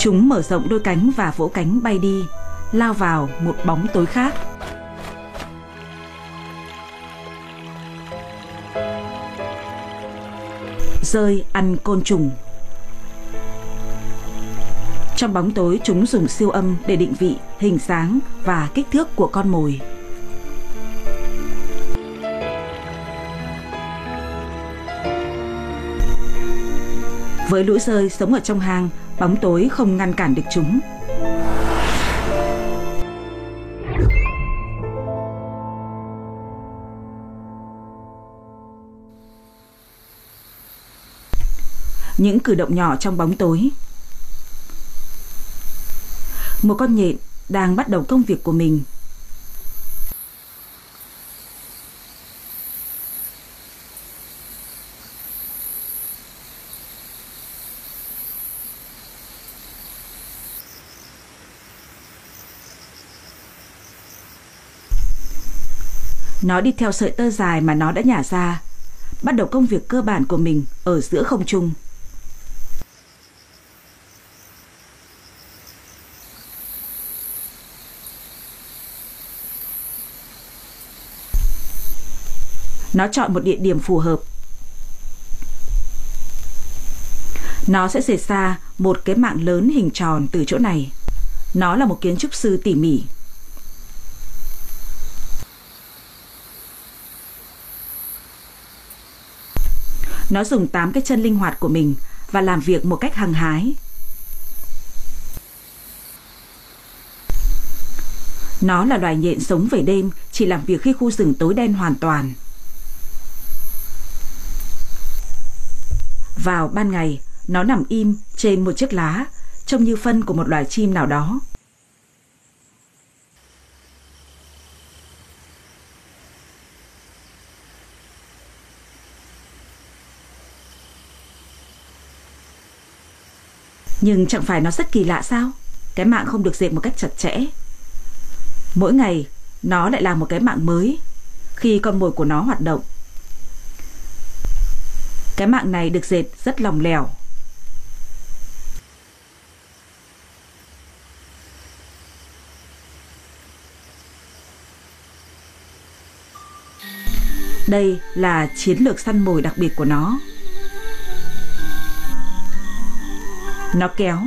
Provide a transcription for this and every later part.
Chúng mở rộng đôi cánh và vỗ cánh bay đi, lao vào một bóng tối khác. Rơi ăn côn trùng Trong bóng tối chúng dùng siêu âm để định vị, hình dáng và kích thước của con mồi. Với lũ rơi sống ở trong hang, bóng tối không ngăn cản được chúng. Những cử động nhỏ trong bóng tối. Một con nhện đang bắt đầu công việc của mình Nó đi theo sợi tơ dài mà nó đã nhả ra, bắt đầu công việc cơ bản của mình ở giữa không trung. Nó chọn một địa điểm phù hợp. Nó sẽ rời ra một cái mạng lớn hình tròn từ chỗ này. Nó là một kiến trúc sư tỉ mỉ. Nó dùng 8 cái chân linh hoạt của mình và làm việc một cách hăng hái. Nó là loài nhện sống về đêm, chỉ làm việc khi khu rừng tối đen hoàn toàn. Vào ban ngày, nó nằm im trên một chiếc lá, trông như phân của một loài chim nào đó. Nhưng chẳng phải nó rất kỳ lạ sao? Cái mạng không được dệt một cách chặt chẽ. Mỗi ngày, nó lại làm một cái mạng mới khi con mồi của nó hoạt động. Cái mạng này được dệt rất lòng lẻo. Đây là chiến lược săn mồi đặc biệt của nó. Nó kéo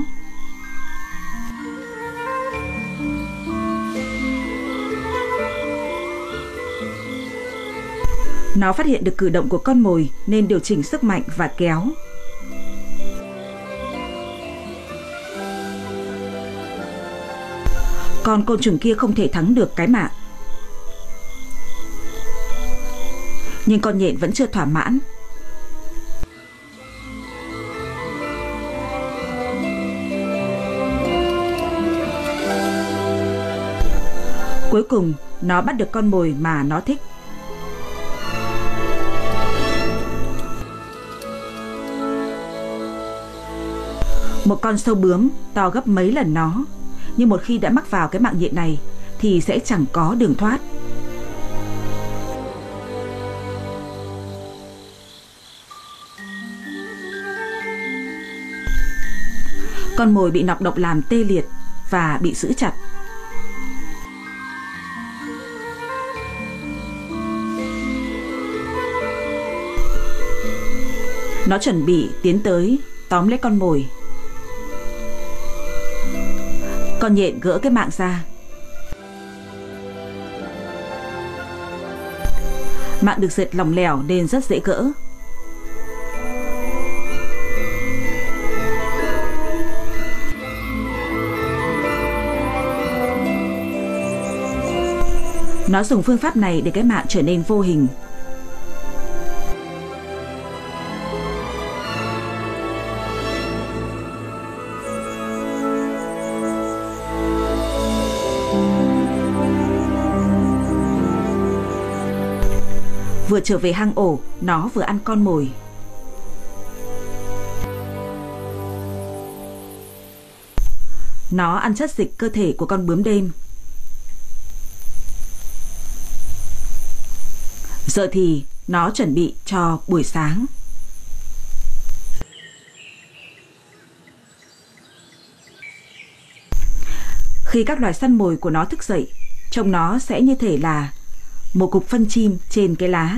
Nó phát hiện được cử động của con mồi nên điều chỉnh sức mạnh và kéo. Con côn trùng kia không thể thắng được cái mạng. Nhưng con nhện vẫn chưa thỏa mãn Cuối cùng, nó bắt được con mồi mà nó thích. Một con sâu bướm to gấp mấy lần nó, nhưng một khi đã mắc vào cái mạng nhện này thì sẽ chẳng có đường thoát. Con mồi bị nọc độc làm tê liệt và bị giữ chặt. Nó chuẩn bị tiến tới, tóm lấy con mồi. Con nhện gỡ cái mạng ra. Mạng được dệt lỏng lẻo nên rất dễ gỡ. Nó dùng phương pháp này để cái mạng trở nên vô hình Vừa trở về hang ổ, nó vừa ăn con mồi. Nó ăn chất dịch cơ thể của con bướm đêm. Giờ thì nó chuẩn bị cho buổi sáng. Khi các loài săn mồi của nó thức dậy, trông nó sẽ như thể là một cục phân chim trên cái lá.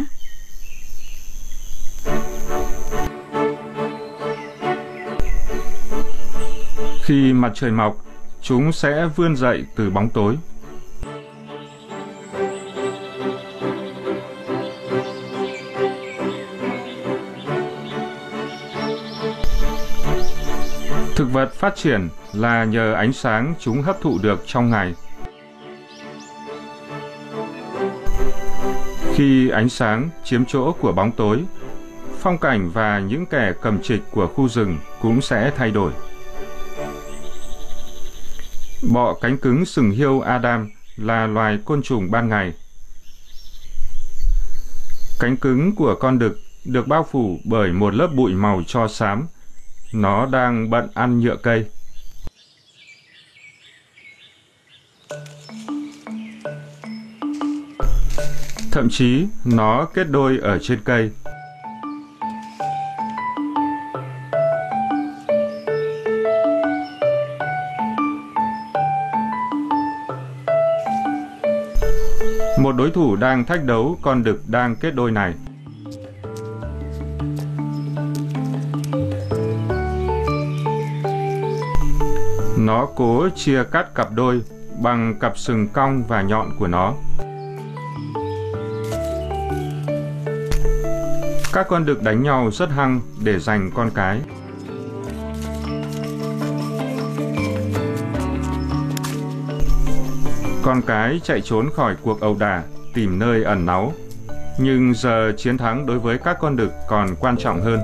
Khi mặt trời mọc, chúng sẽ vươn dậy từ bóng tối. Thực vật phát triển là nhờ ánh sáng chúng hấp thụ được trong ngày. Khi ánh sáng chiếm chỗ của bóng tối, phong cảnh và những kẻ cầm trịch của khu rừng cũng sẽ thay đổi. Bọ cánh cứng sừng hiêu Adam là loài côn trùng ban ngày. Cánh cứng của con đực được bao phủ bởi một lớp bụi màu cho xám. Nó đang bận ăn nhựa cây. Thậm chí, nó kết đôi ở trên cây. Một đối thủ đang thách đấu con đực đang kết đôi này. Nó cố chia cắt cặp đôi bằng cặp sừng cong và nhọn của nó. Các con đực đánh nhau rất hăng để giành con cái. Con cái chạy trốn khỏi cuộc ẩu đả, tìm nơi ẩn náu. Nhưng giờ chiến thắng đối với các con đực còn quan trọng hơn.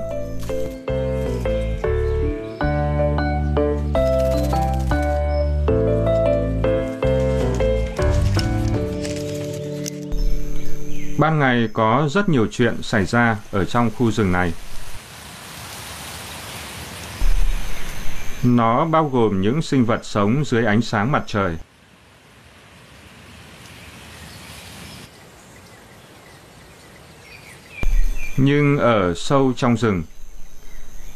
Ban ngày có rất nhiều chuyện xảy ra ở trong khu rừng này. Nó bao gồm những sinh vật sống dưới ánh sáng mặt trời. Nhưng ở sâu trong rừng,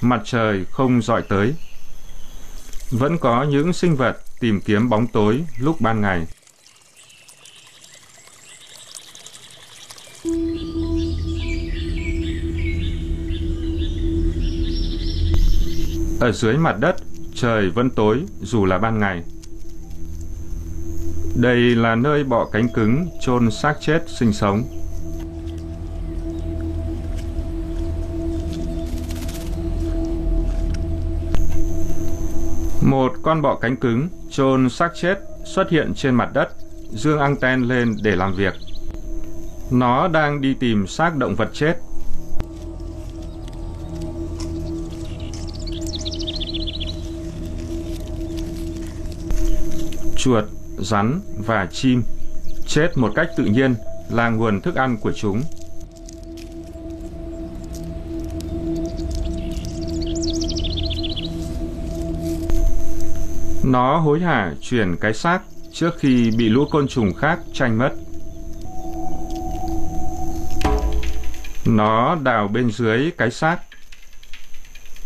mặt trời không dọi tới. Vẫn có những sinh vật tìm kiếm bóng tối lúc ban ngày. Ở dưới mặt đất, trời vẫn tối dù là ban ngày. Đây là nơi bọ cánh cứng chôn xác chết sinh sống. Một con bọ cánh cứng chôn xác chết xuất hiện trên mặt đất, dương anten lên để làm việc. Nó đang đi tìm xác động vật chết. Chuột, rắn và chim chết một cách tự nhiên là nguồn thức ăn của chúng. Nó hối hả chuyển cái xác trước khi bị lũ côn trùng khác tranh mất. Nó đào bên dưới cái xác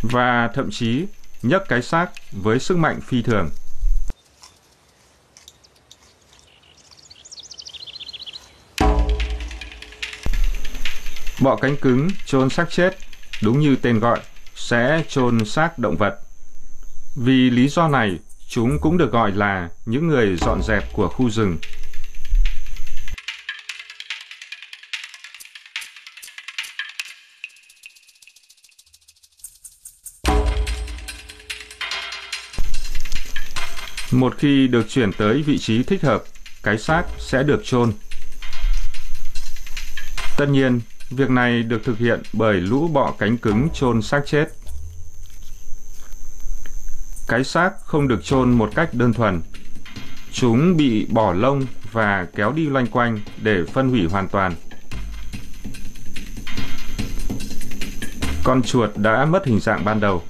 và thậm chí nhấc cái xác với sức mạnh phi thường. Bọ cánh cứng chôn xác chết, đúng như tên gọi, sẽ chôn xác động vật. Vì lý do này, chúng cũng được gọi là những người dọn dẹp của khu rừng. Một khi được chuyển tới vị trí thích hợp, cái xác sẽ được chôn. Tất nhiên, việc này được thực hiện bởi lũ bọ cánh cứng chôn xác chết. Cái xác không được chôn một cách đơn thuần. Chúng bị bỏ lông và kéo đi loanh quanh để phân hủy hoàn toàn. Con chuột đã mất hình dạng ban đầu.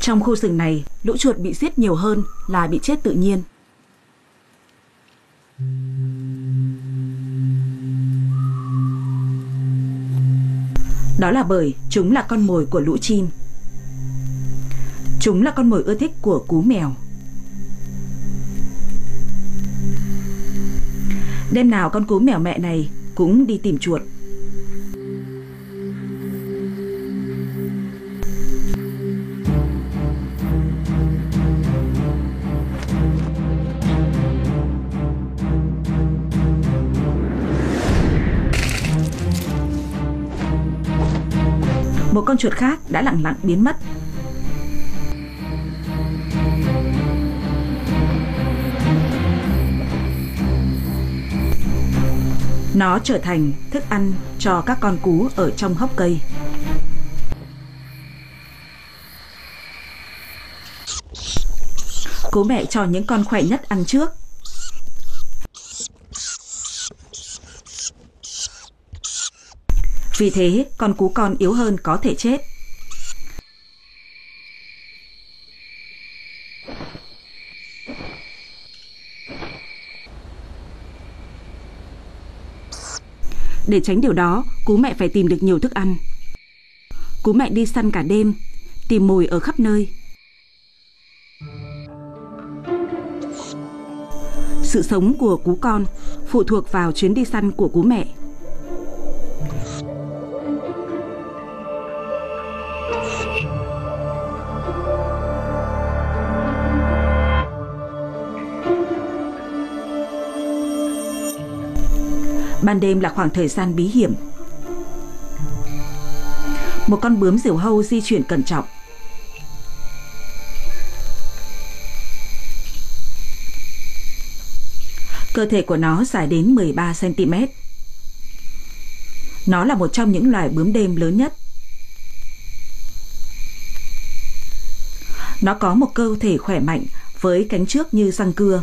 Trong khu rừng này, lũ chuột bị giết nhiều hơn là bị chết tự nhiên. Đó là bởi chúng là con mồi của lũ chim. Chúng là con mồi ưa thích của cú mèo. Đêm nào con cú mèo mẹ này cũng đi tìm chuột. Một con chuột khác đã lặng lặng biến mất Nó trở thành thức ăn cho các con cú ở trong hốc cây. Cú mẹ cho những con khỏe nhất ăn trước. Vì thế, con cú con yếu hơn có thể chết. Để tránh điều đó, cú mẹ phải tìm được nhiều thức ăn. Cú mẹ đi săn cả đêm, tìm mồi ở khắp nơi. Sự sống của cú con phụ thuộc vào chuyến đi săn của cú mẹ. Ban đêm là khoảng thời gian bí hiểm. Một con bướm diều hâu di chuyển cẩn trọng. Cơ thể của nó dài đến 13 cm. Nó là một trong những loài bướm đêm lớn nhất. Nó có một cơ thể khỏe mạnh với cánh trước như răng cưa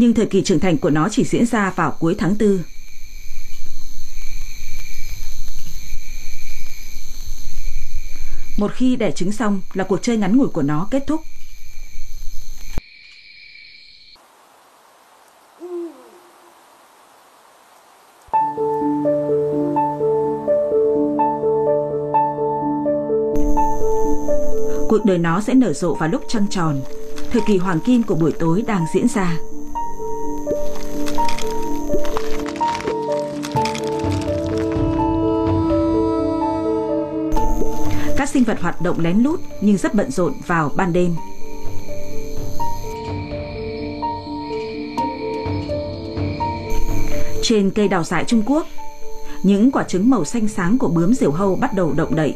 nhưng thời kỳ trưởng thành của nó chỉ diễn ra vào cuối tháng 4. Một khi đẻ trứng xong là cuộc chơi ngắn ngủi của nó kết thúc. Cuộc đời nó sẽ nở rộ vào lúc trăng tròn, thời kỳ hoàng kim của buổi tối đang diễn ra. Sinh vật hoạt động lén lút nhưng rất bận rộn vào ban đêm. Trên cây đào dại Trung Quốc, những quả trứng màu xanh sáng của bướm diều hâu bắt đầu động đậy.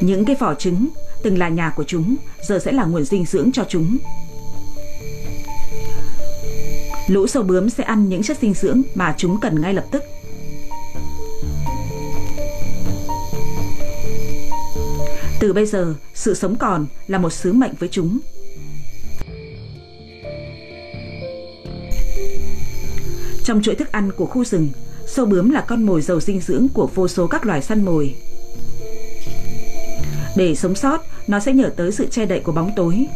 Những cái vỏ trứng từng là nhà của chúng giờ sẽ là nguồn dinh dưỡng cho chúng. Lũ sâu bướm sẽ ăn những chất dinh dưỡng mà chúng cần ngay lập tức. Từ bây giờ, sự sống còn là một sứ mệnh với chúng. Trong chuỗi thức ăn của khu rừng, sâu bướm là con mồi giàu dinh dưỡng của vô số các loài săn mồi. Để sống sót, nó sẽ nhờ tới sự che đậy của bóng tối,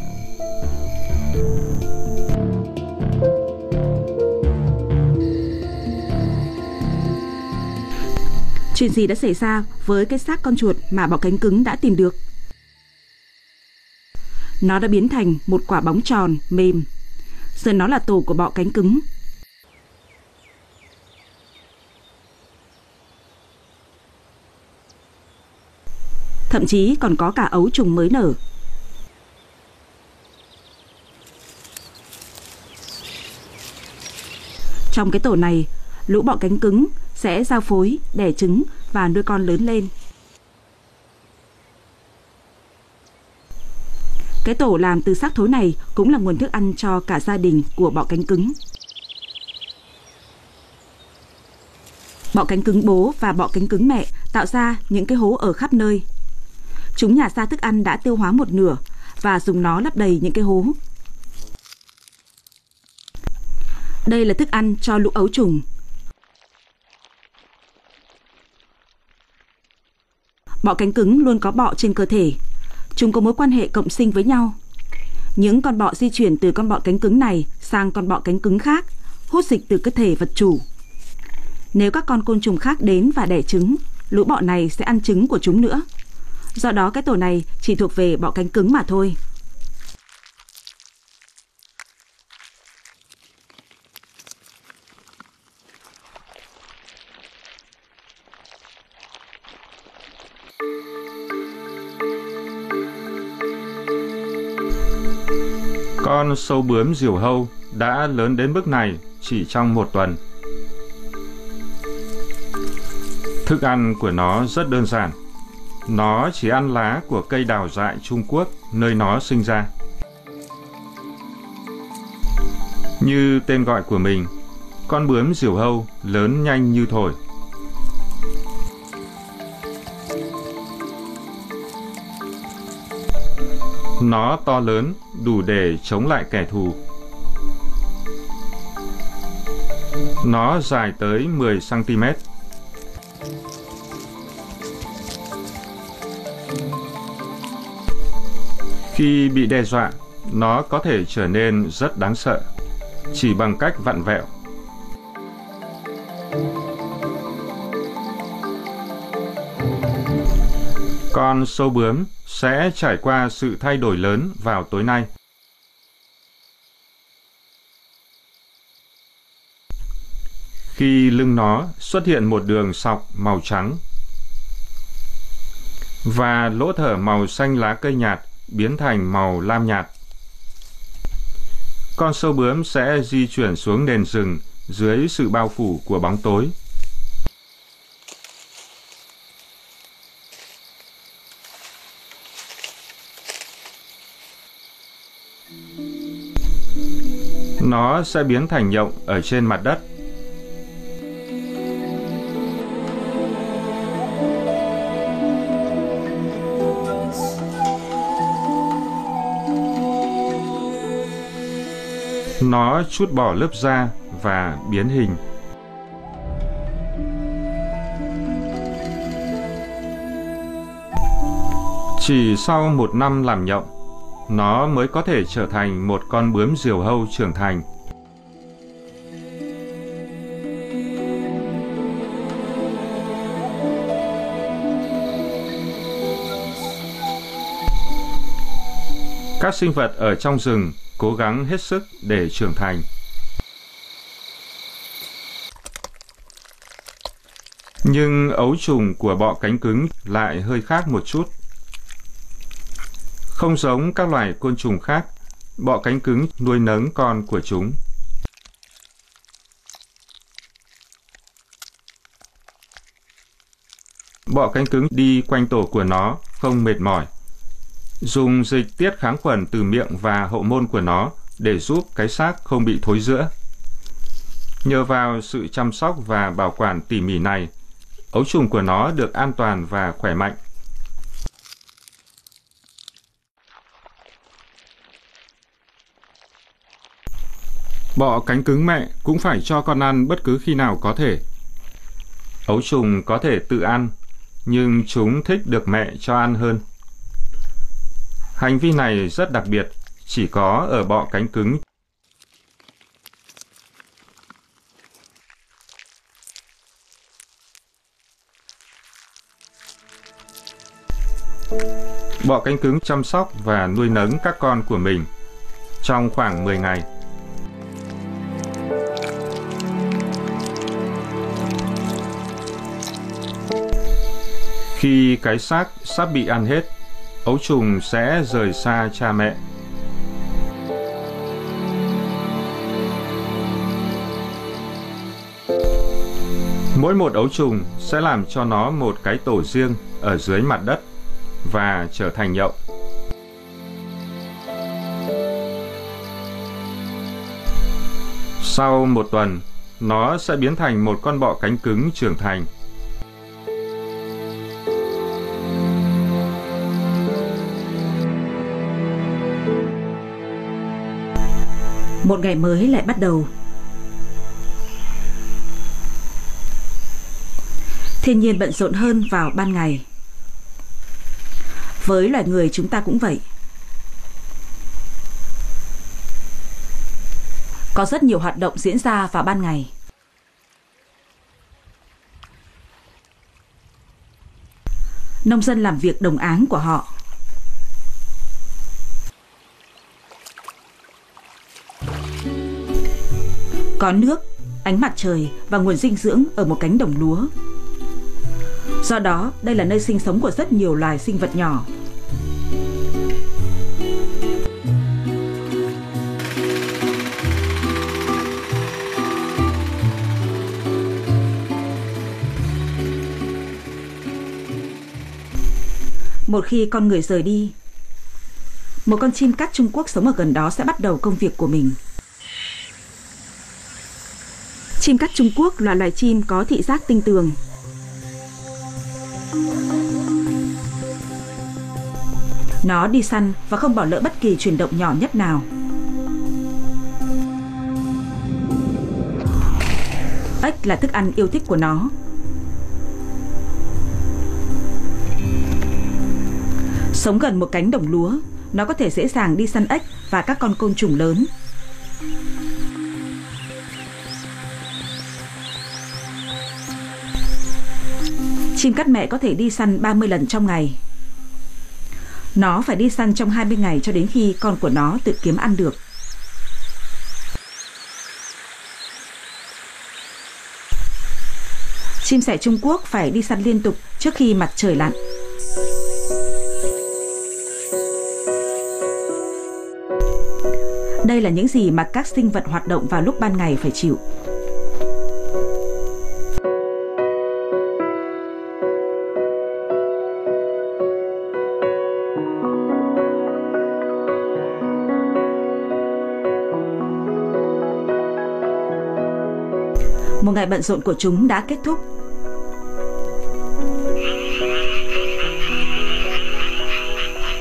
Chuyện gì đã xảy ra với cái xác con chuột mà bọ cánh cứng đã tìm được? Nó đã biến thành một quả bóng tròn, mềm. Giờ nó là tổ của bọ cánh cứng. Thậm chí còn có cả ấu trùng mới nở. Trong cái tổ này, lũ bọ cánh cứng sẽ giao phối, đẻ trứng và nuôi con lớn lên. Cái tổ làm từ xác thối này cũng là nguồn thức ăn cho cả gia đình của bọ cánh cứng. Bọ cánh cứng bố và bọ cánh cứng mẹ tạo ra những cái hố ở khắp nơi. Chúng nhả ra thức ăn đã tiêu hóa một nửa và dùng nó lấp đầy những cái hố. Đây là thức ăn cho lũ ấu trùng Bọ cánh cứng luôn có bọ trên cơ thể. Chúng có mối quan hệ cộng sinh với nhau. Những con bọ di chuyển từ con bọ cánh cứng này sang con bọ cánh cứng khác, hút dịch từ cơ thể vật chủ. Nếu các con côn trùng khác đến và đẻ trứng, lũ bọ này sẽ ăn trứng của chúng nữa. Do đó cái tổ này chỉ thuộc về bọ cánh cứng mà thôi. Con sâu bướm diều hâu đã lớn đến mức này chỉ trong một tuần. Thức ăn của nó rất đơn giản. Nó chỉ ăn lá của cây đào dại Trung Quốc nơi nó sinh ra. Như tên gọi của mình, con bướm diều hâu lớn nhanh như thổi. Nó to lớn, đủ để chống lại kẻ thù. Nó dài tới 10 cm. Khi bị đe dọa, nó có thể trở nên rất đáng sợ, chỉ bằng cách vặn vẹo. Con sâu bướm sẽ trải qua sự thay đổi lớn vào tối nay. Khi lưng nó xuất hiện một đường sọc màu trắng và lỗ thở màu xanh lá cây nhạt biến thành màu lam nhạt. Con sâu bướm sẽ di chuyển xuống nền rừng dưới sự bao phủ của bóng tối. Nó sẽ biến thành nhộng ở trên mặt đất. Nó chút bỏ lớp da và biến hình. Chỉ sau một năm làm nhộng, nó mới có thể trở thành một con bướm diều hâu trưởng thành. Các sinh vật ở trong rừng cố gắng hết sức để trưởng thành. Nhưng ấu trùng của bọ cánh cứng lại hơi khác một chút. Không giống các loài côn trùng khác, bọ cánh cứng nuôi nấng con của chúng. Bọ cánh cứng đi quanh tổ của nó không mệt mỏi. Dùng dịch tiết kháng khuẩn từ miệng và hậu môn của nó để giúp cái xác không bị thối rữa. Nhờ vào sự chăm sóc và bảo quản tỉ mỉ này, ấu trùng của nó được an toàn và khỏe mạnh. Bọ cánh cứng mẹ cũng phải cho con ăn bất cứ khi nào có thể. Ấu trùng có thể tự ăn, nhưng chúng thích được mẹ cho ăn hơn. Hành vi này rất đặc biệt, chỉ có ở bọ cánh cứng. Bọ cánh cứng chăm sóc và nuôi nấng các con của mình trong khoảng 10 ngày. Khi cái xác sắp bị ăn hết, ấu trùng sẽ rời xa cha mẹ. Mỗi một ấu trùng sẽ làm cho nó một cái tổ riêng ở dưới mặt đất và trở thành nhậu. Sau một tuần, nó sẽ biến thành một con bọ cánh cứng trưởng thành. Một ngày mới lại bắt đầu. Thiên nhiên bận rộn hơn vào ban ngày. Với loài người chúng ta cũng vậy. Có rất nhiều hoạt động diễn ra vào ban ngày. Nông dân làm việc đồng áng của họ. Có nước, ánh mặt trời và nguồn dinh dưỡng ở một cánh đồng lúa. Do đó, đây là nơi sinh sống của rất nhiều loài sinh vật nhỏ. Một khi con người rời đi, một con chim cắt Trung Quốc sống ở gần đó sẽ bắt đầu công việc của mình. Chim cắt Trung Quốc là loài chim có thị giác tinh tường. Nó đi săn và không bỏ lỡ bất kỳ chuyển động nhỏ nhất nào. Ếch là thức ăn yêu thích của nó. Sống gần một cánh đồng lúa, nó có thể dễ dàng đi săn ếch và các con côn trùng lớn. Chim cắt mẹ có thể đi săn 30 lần trong ngày. Nó phải đi săn trong 20 ngày cho đến khi con của nó tự kiếm ăn được. Chim sẻ Trung Quốc phải đi săn liên tục trước khi mặt trời lặn. Đây là những gì mà các sinh vật hoạt động vào lúc ban ngày phải chịu. Ngày bận rộn của chúng đã kết thúc.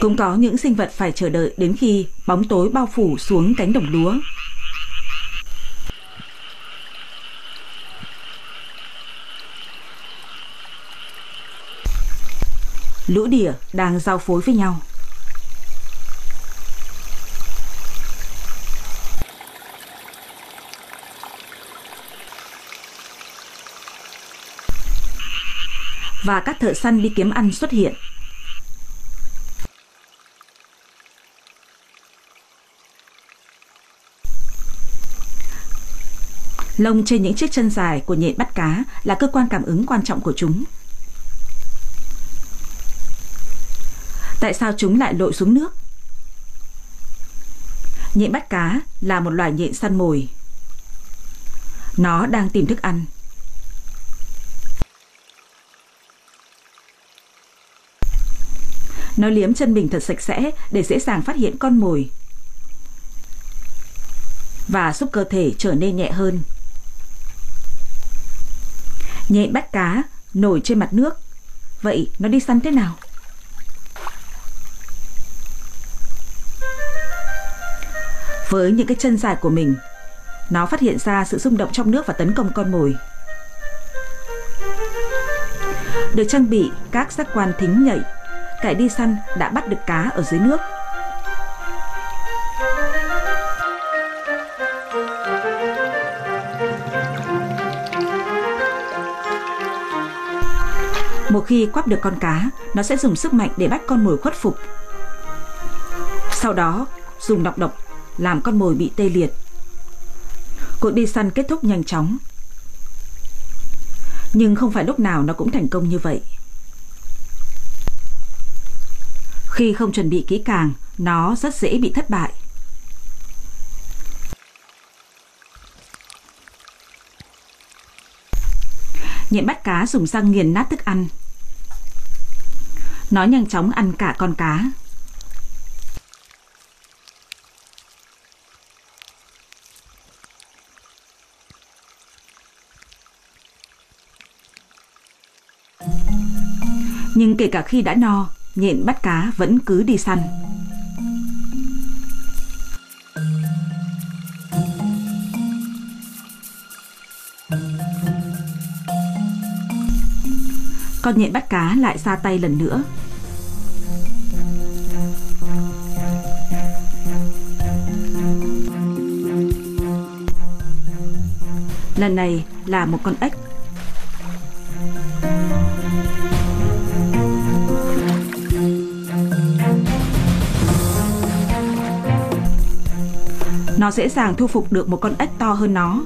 Cũng có những sinh vật phải chờ đợi đến khi bóng tối bao phủ xuống cánh đồng lúa. Lũ đỉa đang giao phối với nhau. Và các thợ săn đi kiếm ăn xuất hiện. Lông trên những chiếc chân dài của nhện bắt cá là cơ quan cảm ứng quan trọng của chúng. Tại sao chúng lại lội xuống nước? Nhện bắt cá là một loài nhện săn mồi. Nó đang tìm thức ăn. Nó liếm chân mình thật sạch sẽ để dễ dàng phát hiện con mồi và giúp cơ thể trở nên nhẹ hơn. Nhện bắt cá nổi trên mặt nước. Vậy nó đi săn thế nào? Với những cái chân dài của mình, nó phát hiện ra sự rung động trong nước và tấn công con mồi. Được trang bị các giác quan thính nhạy, kẻ đi săn đã bắt được cá ở dưới nước. Một khi quắp được con cá, nó sẽ dùng sức mạnh để bắt con mồi khuất phục. Sau đó, dùng nọc độc làm con mồi bị tê liệt. Cuộc đi săn kết thúc nhanh chóng. Nhưng không phải lúc nào nó cũng thành công như vậy. Khi không chuẩn bị kỹ càng, nó rất dễ bị thất bại. Nhện bắt cá dùng răng nghiền nát thức ăn. Nó nhanh chóng ăn cả con cá. Nhưng kể cả khi đã no, nhện bắt cá vẫn cứ đi săn. Con nhện bắt cá lại ra tay lần nữa. Lần này là một con ếch. Nó dễ dàng thu phục được một con ếch to hơn nó.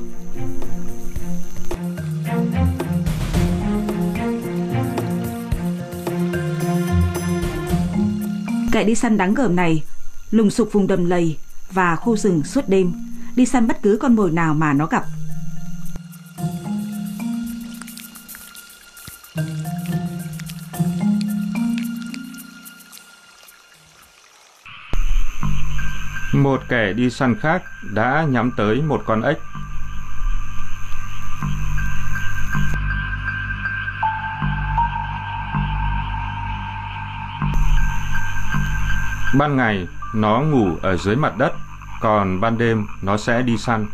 Kẻ đi săn đáng gờm này lùng sục vùng đầm lầy và khu rừng suốt đêm, đi săn bất cứ con mồi nào mà nó gặp. Một kẻ đi săn khác đã nhắm tới một con ếch. Ban ngày, nó ngủ ở dưới mặt đất, còn ban đêm nó sẽ đi săn.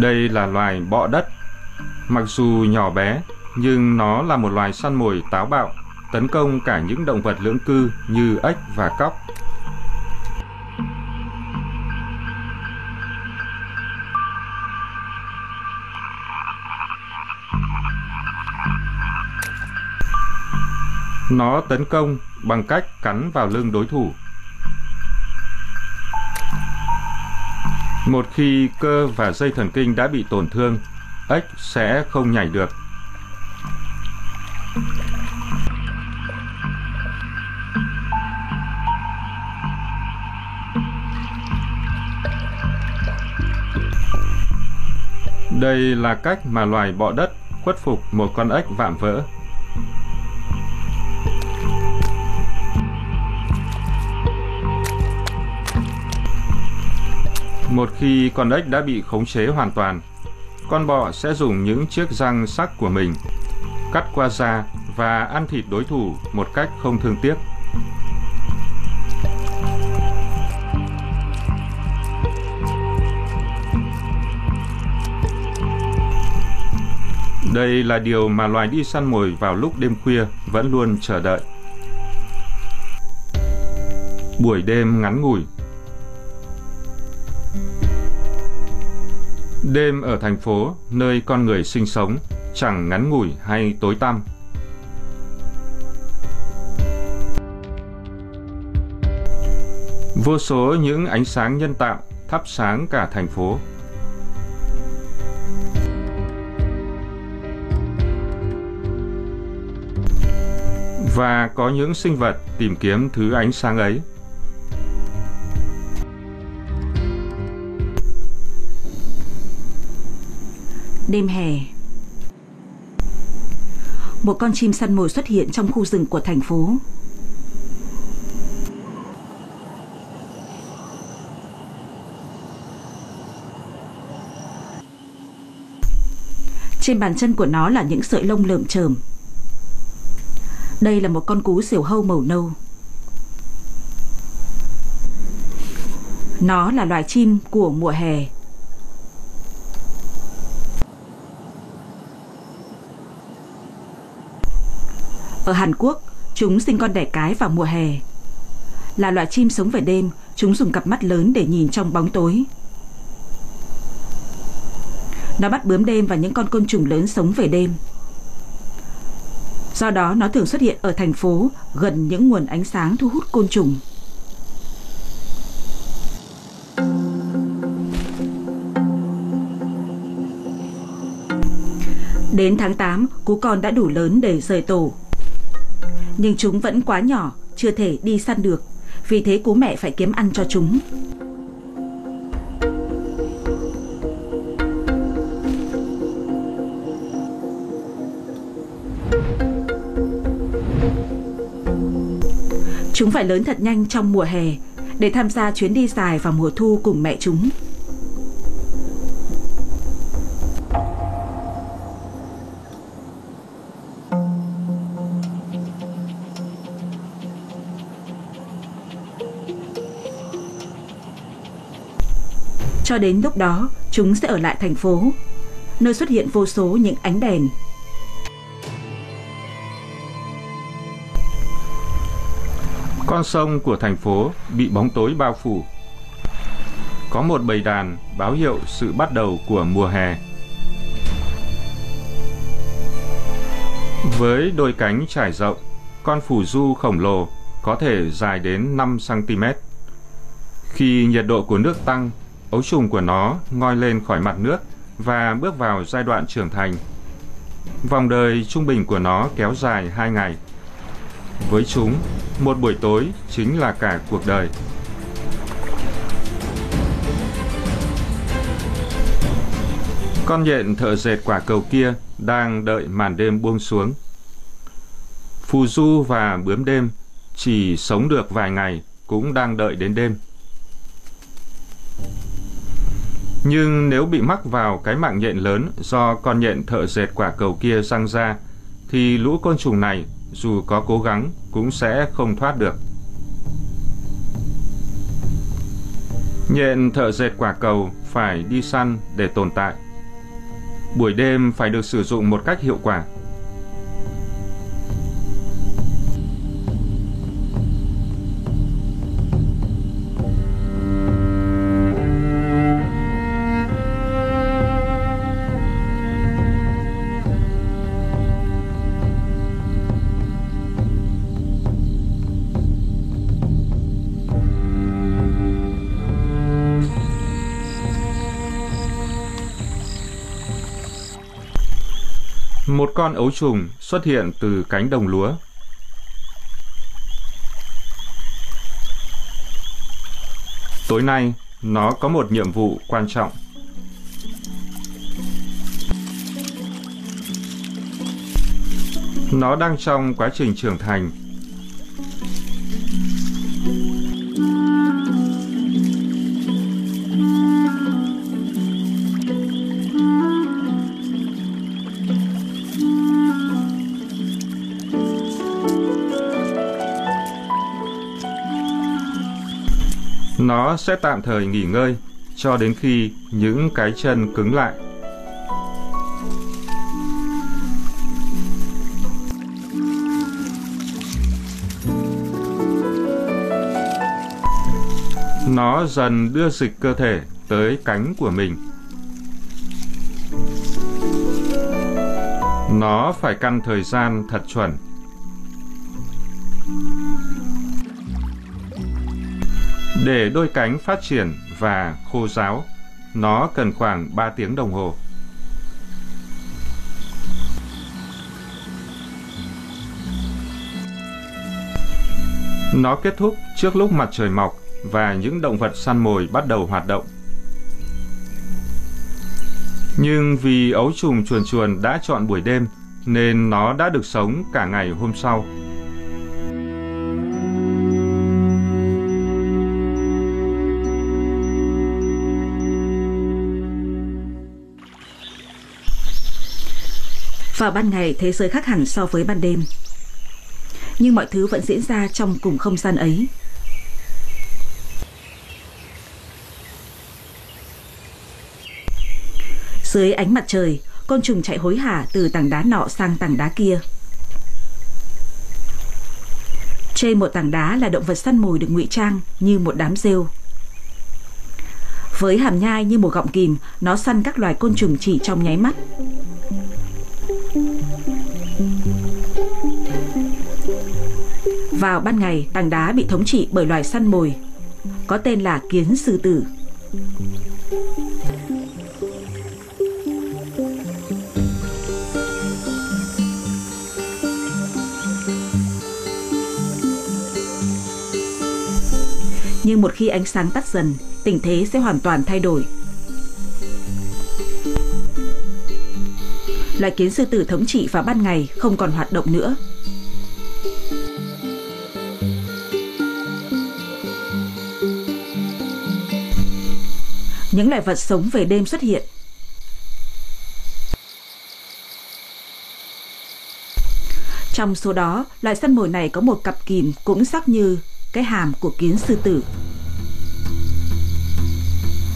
Đây là loài bọ đất. Mặc dù nhỏ bé, nhưng nó là một loài săn mồi táo bạo, tấn công cả những động vật lưỡng cư như ếch và cóc. Nó tấn công bằng cách cắn vào lưng đối thủ. Một khi cơ và dây thần kinh đã bị tổn thương, ếch sẽ không nhảy được. Đây là cách mà loài bọ đất khuất phục một con ếch vạm vỡ. Một khi con ếch đã bị khống chế hoàn toàn, con bọ sẽ dùng những chiếc răng sắc của mình cắt qua da và ăn thịt đối thủ một cách không thương tiếc. Đây là điều mà loài đi săn mồi vào lúc đêm khuya vẫn luôn chờ đợi. Buổi đêm ngắn ngủi Đêm ở thành phố, nơi con người sinh sống, chẳng ngắn ngủi hay tối tăm. Vô số những ánh sáng nhân tạo thắp sáng cả thành phố. Và có những sinh vật tìm kiếm thứ ánh sáng ấy. Đêm hè, Một con chim săn mồi xuất hiện trong khu rừng của thành phố Trên bàn chân của nó là những sợi lông lợm chởm đây là một con cú diều hâu màu nâu Nó là loài chim của mùa hè Ở Hàn Quốc, chúng sinh con đẻ cái vào mùa hè. Là loại chim sống về đêm, chúng dùng cặp mắt lớn để nhìn trong bóng tối. Nó bắt bướm đêm và những con côn trùng lớn sống về đêm. Do đó nó thường xuất hiện ở thành phố gần những nguồn ánh sáng thu hút côn trùng. Đến tháng 8, cú con đã đủ lớn để rời tổ nhưng chúng vẫn quá nhỏ, chưa thể đi săn được. Vì thế cú mẹ phải kiếm ăn cho chúng. Chúng phải lớn thật nhanh trong mùa hè để tham gia chuyến đi dài vào mùa thu cùng mẹ chúng. Cho đến lúc đó, chúng sẽ ở lại thành phố, nơi xuất hiện vô số những ánh đèn. Con sông của thành phố bị bóng tối bao phủ, có một bầy đàn báo hiệu sự bắt đầu của mùa hè. Với đôi cánh trải rộng, con phù du khổng lồ có thể dài đến 5 cm. Khi nhiệt độ của nước tăng, ấu trùng của nó ngoi lên khỏi mặt nước và bước vào giai đoạn trưởng thành. Vòng đời trung bình của nó kéo dài 2 ngày. Với chúng, một buổi tối chính là cả cuộc đời. Con nhện thợ dệt quả cầu kia đang đợi màn đêm buông xuống. Phù du và bướm đêm chỉ sống được vài ngày cũng đang đợi đến đêm. Nhưng nếu bị mắc vào cái mạng nhện lớn do con nhện thợ dệt quả cầu kia răng ra, thì lũ côn trùng này dù có cố gắng, cũng sẽ không thoát được. Nhện thợ dệt quả cầu phải đi săn để tồn tại. Buổi đêm phải được sử dụng một cách hiệu quả. Con ấu trùng xuất hiện từ cánh đồng lúa. Tối nay, nó có một nhiệm vụ quan trọng. Nó đang trong quá trình trưởng thành Nó sẽ tạm thời nghỉ ngơi, cho đến khi những cái chân cứng lại. Nó dần đưa dịch cơ thể tới cánh của mình. Nó phải căn thời gian thật chuẩn Để đôi cánh phát triển và khô ráo, nó cần khoảng 3 tiếng đồng hồ. Nó kết thúc trước lúc mặt trời mọc và những động vật săn mồi bắt đầu hoạt động. Nhưng vì ấu trùng chuồn chuồn đã chọn buổi đêm nên nó đã được sống cả ngày hôm sau. Vào ban ngày thế giới khác hẳn so với ban đêm. Nhưng mọi thứ vẫn diễn ra trong cùng không gian ấy. Dưới ánh mặt trời Côn trùng chạy hối hả từ tảng đá nọ sang tảng đá kia. Trên một tảng đá là động vật săn mồi được ngụy trang như một đám rêu. Với hàm nhai như một gọng kìm, nó săn các loài côn trùng chỉ trong nháy mắt. Vào ban ngày, tảng đá bị thống trị bởi loài săn mồi, có tên là kiến sư tử. Nhưng một khi ánh sáng tắt dần, tình thế sẽ hoàn toàn thay đổi. Loài kiến sư tử thống trị vào ban ngày không còn hoạt động nữa. Những loài vật sống về đêm xuất hiện. Trong số đó, loài săn mồi này có một cặp kìm cũng sắc như cái hàm của kiến sư tử.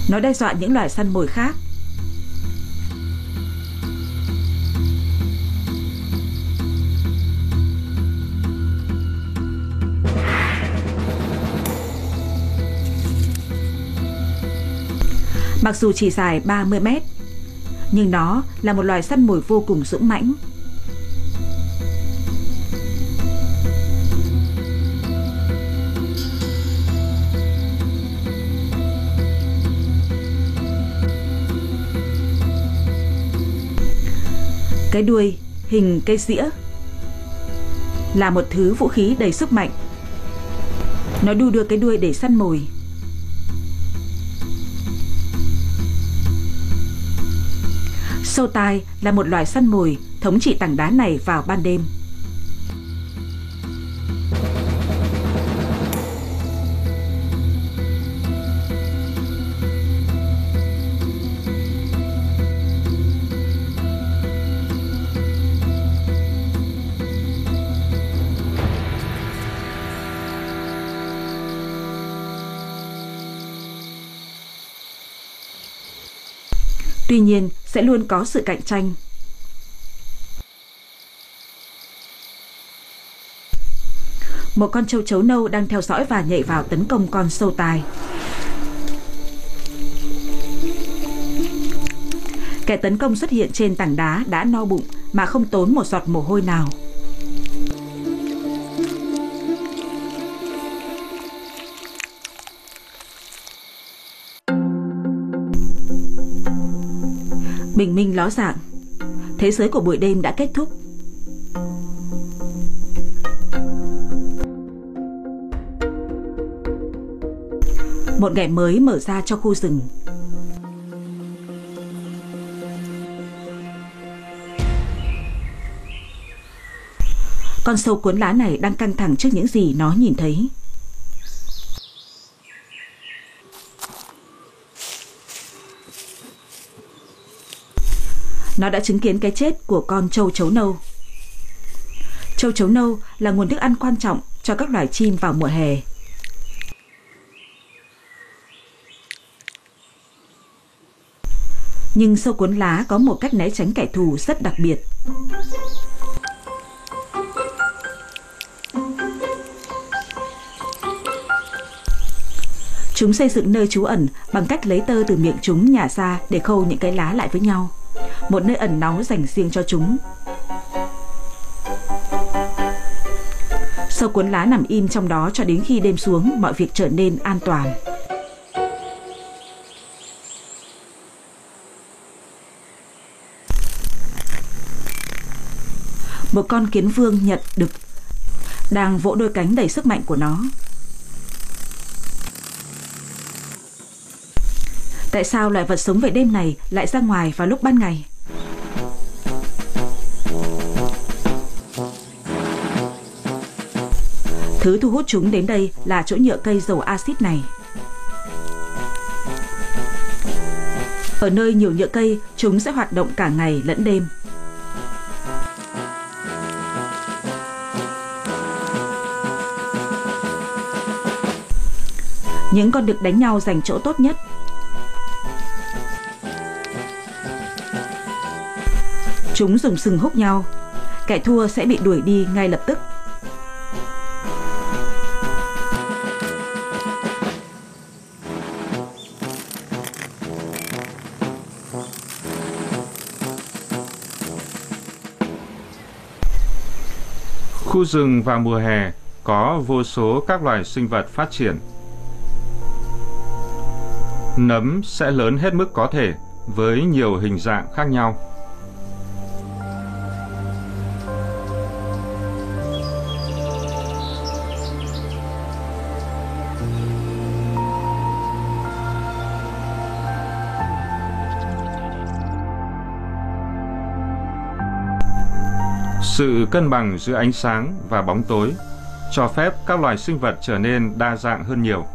Nó đe dọa những loài săn mồi khác. Mặc dù chỉ dài 30 mét, nhưng nó là một loài săn mồi vô cùng dũng mãnh. Cái đuôi hình cây dĩa là một thứ vũ khí đầy sức mạnh. Nó đu đưa cái đuôi để săn mồi. Sâu tai là một loài săn mồi thống trị tảng đá này vào ban đêm. Tuy nhiên, sẽ luôn có sự cạnh tranh. Một con châu chấu nâu đang theo dõi và nhảy vào tấn công con sâu tài. Kẻ tấn công xuất hiện trên tảng đá đã no bụng mà không tốn một giọt mồ hôi nào. Bình minh ló dạng. Thế giới của buổi đêm đã kết thúc. Một ngày mới mở ra cho khu rừng. Con sâu cuốn lá này đang căng thẳng trước những gì nó nhìn thấy. Nó đã chứng kiến cái chết của con châu chấu nâu. Châu chấu nâu là nguồn thức ăn quan trọng cho các loài chim vào mùa hè. Nhưng sâu cuốn lá có một cách né tránh kẻ thù rất đặc biệt. Chúng xây dựng nơi trú ẩn bằng cách lấy tơ từ miệng chúng nhả ra để khâu những cái lá lại với nhau một nơi ẩn náu dành riêng cho chúng. Sâu cuốn lá nằm im trong đó cho đến khi đêm xuống, mọi việc trở nên an toàn. Một con kiến vương nhật đực đang vỗ đôi cánh đầy sức mạnh của nó. Tại sao loài vật sống về đêm này lại ra ngoài vào lúc ban ngày? Thứ thu hút chúng đến đây là chỗ nhựa cây dầu axit này. Ở nơi nhiều nhựa cây, chúng sẽ hoạt động cả ngày lẫn đêm. Những con đực đánh nhau giành chỗ tốt nhất. Chúng dùng sừng húc nhau. Kẻ thua sẽ bị đuổi đi ngay lập tức. Khu rừng vào mùa hè có vô số các loài sinh vật phát triển. Nấm sẽ lớn hết mức có thể với nhiều hình dạng khác nhau. Sự cân bằng giữa ánh sáng và bóng tối cho phép các loài sinh vật trở nên đa dạng hơn nhiều.